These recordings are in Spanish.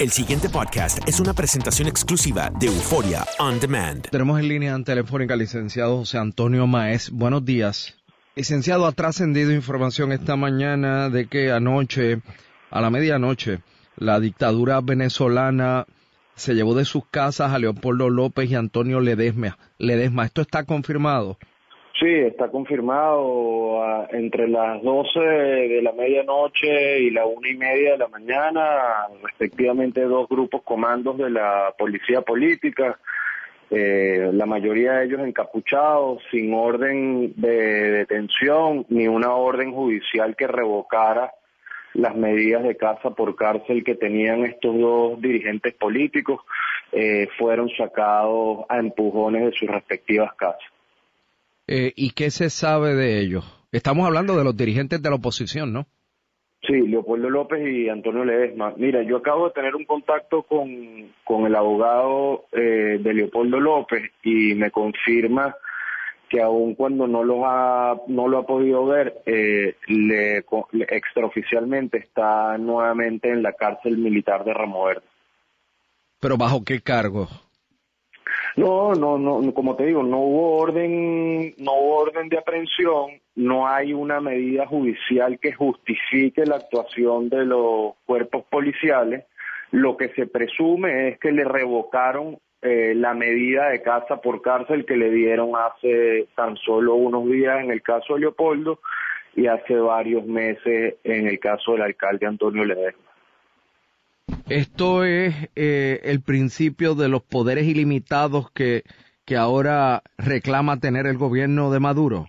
El siguiente podcast es una presentación exclusiva de Euforia On Demand. Tenemos en línea telefónica al licenciado José Antonio Maez. Buenos días. Licenciado, ha trascendido información esta mañana de que anoche, a la medianoche, la dictadura venezolana se llevó de sus casas a Leopoldo López y Antonio Ledesma. Ledesma, ¿esto está confirmado? Sí, está confirmado entre las 12 de la medianoche y la una y media de la mañana, respectivamente dos grupos comandos de la policía política, eh, la mayoría de ellos encapuchados, sin orden de detención ni una orden judicial que revocara las medidas de casa por cárcel que tenían estos dos dirigentes políticos, eh, fueron sacados a empujones de sus respectivas casas. Eh, ¿Y qué se sabe de ellos? Estamos hablando de los dirigentes de la oposición, ¿no? Sí, Leopoldo López y Antonio Ledesma. Mira, yo acabo de tener un contacto con, con el abogado eh, de Leopoldo López y me confirma que aun cuando no lo ha no lo ha podido ver, eh, le, le- extraoficialmente está nuevamente en la cárcel militar de Ramo Verde. Pero ¿bajo qué cargo? No, no, no, como te digo, no hubo orden, no hubo orden de aprehensión, no hay una medida judicial que justifique la actuación de los cuerpos policiales. Lo que se presume es que le revocaron eh, la medida de casa por cárcel que le dieron hace tan solo unos días en el caso de Leopoldo y hace varios meses en el caso del alcalde Antonio Ledesma. Esto es eh, el principio de los poderes ilimitados que, que ahora reclama tener el gobierno de Maduro.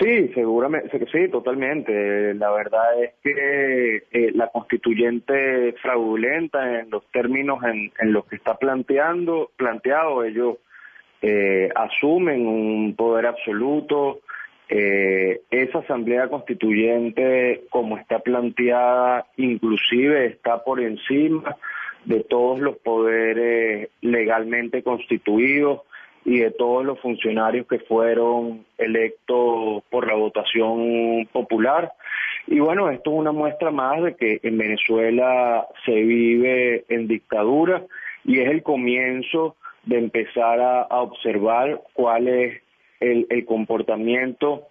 Sí, seguramente, sí, totalmente. La verdad es que eh, la constituyente fraudulenta en los términos en, en los que está planteando, planteado, ellos eh, asumen un poder absoluto. Eh, esa asamblea constituyente, como está planteada, inclusive está por encima de todos los poderes legalmente constituidos y de todos los funcionarios que fueron electos por la votación popular. Y bueno, esto es una muestra más de que en Venezuela se vive en dictadura y es el comienzo de empezar a, a observar cuál es el, comportamiento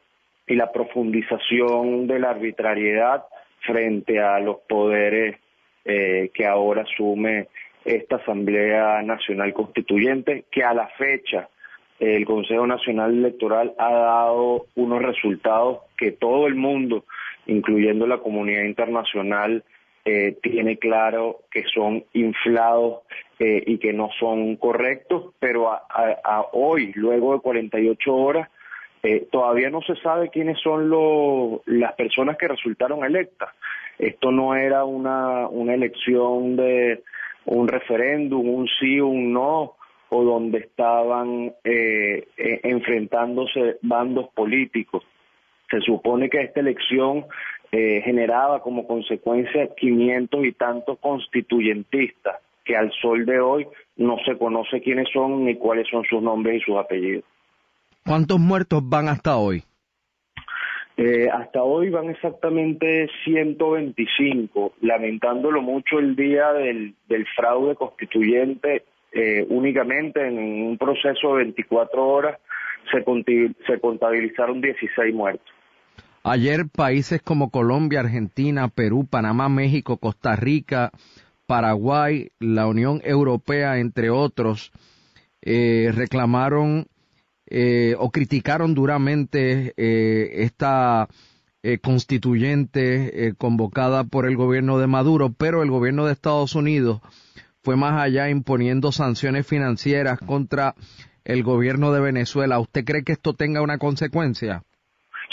y la profundización de la arbitrariedad frente a los poderes eh, que ahora asume esta Asamblea Nacional Constituyente, que a la fecha eh, el Consejo Nacional Electoral ha dado unos resultados que todo el mundo, incluyendo la comunidad internacional, eh, tiene claro que son inflados eh, y que no son correctos, pero a, a- a hoy, luego de 48 horas, eh, todavía no se sabe quiénes son los- las personas que resultaron electas. Esto no era una, una elección de un referéndum, un sí, un no, o donde estaban eh, eh, enfrentándose bandos políticos. Se supone que esta elección eh, generaba como consecuencia 500 y tantos constituyentistas que al sol de hoy no se conoce quiénes son ni cuáles son sus nombres y sus apellidos. ¿Cuántos muertos van hasta hoy? Eh, hasta hoy van exactamente 125, lamentándolo mucho el día del, del fraude constituyente, eh, únicamente en un proceso de 24 horas se, se contabilizaron 16 muertos. Ayer países como Colombia, Argentina, Perú, Panamá, México, Costa Rica, Paraguay, la Unión Europea, entre otros, eh, reclamaron eh, o criticaron duramente eh, esta eh, constituyente eh, convocada por el gobierno de Maduro, pero el gobierno de Estados Unidos fue más allá imponiendo sanciones financieras contra el gobierno de Venezuela. ¿Usted cree que esto tenga una consecuencia?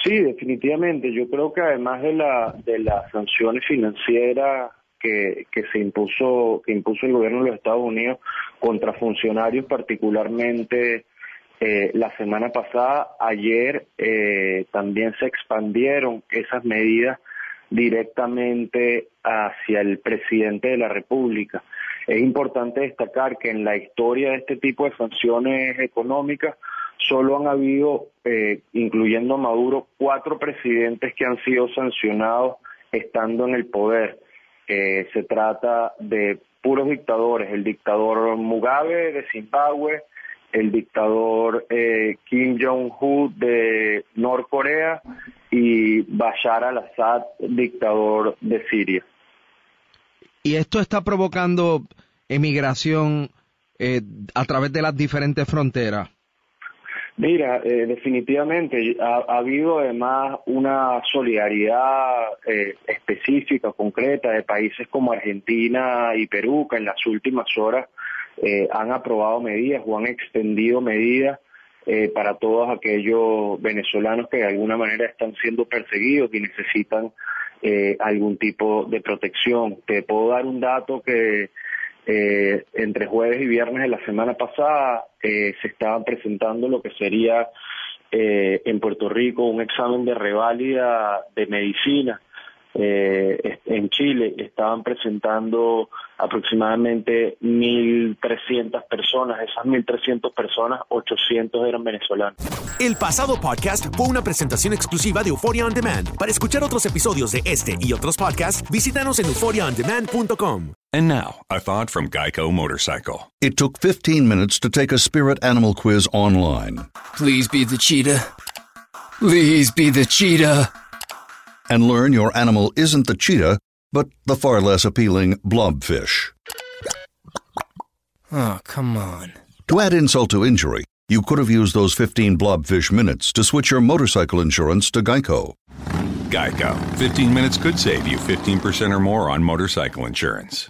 Sí, definitivamente. Yo creo que además de, la, de las sanciones financieras que, se impuso que impuso el gobierno de los Estados Unidos contra funcionarios particularmente eh, la semana pasada ayer eh, también se expandieron esas medidas directamente hacia el presidente de la República. Es importante destacar que en la historia de este tipo de sanciones económicas solo han habido, eh, incluyendo a Maduro, cuatro presidentes que han sido sancionados estando en el poder. Eh, se trata de puros dictadores, el dictador Mugabe de Zimbabue, el dictador eh, Kim Jong-un de Norcorea y Bashar al-Assad, dictador de Siria. Y esto está provocando emigración eh, a través de las diferentes fronteras. Mira, eh, definitivamente ha, habido además una solidaridad eh, específica, concreta, de países como Argentina y Perú, que en las últimas horas eh, han aprobado medidas o han extendido medidas para todos aquellos venezolanos que de alguna manera están siendo perseguidos y necesitan algún tipo de protección. Te puedo dar un dato que eh, entre jueves y viernes de la semana pasada eh, se estaban presentando lo que sería eh, en Puerto Rico un examen de reválida de medicina. Eh, en Chile estaban presentando aproximadamente 1.300 personas. Esas 1.300 personas, 800 eran venezolanos. El pasado podcast fue una presentación exclusiva de Euphoria On Demand. Para escuchar otros episodios de este y otros podcasts, visítanos en euphoriaondemand.com. And now, a thought from Geico Motorcycle. It took 15 minutes to take a spirit animal quiz online Please be the cheetah. Please be the cheetah. And learn your animal isn't the cheetah, but the far less appealing blobfish. Oh, come on. To add insult to injury, you could have used those 15 blobfish minutes to switch your motorcycle insurance to Geico. Geico. 15 minutes could save you 15% or more on motorcycle insurance.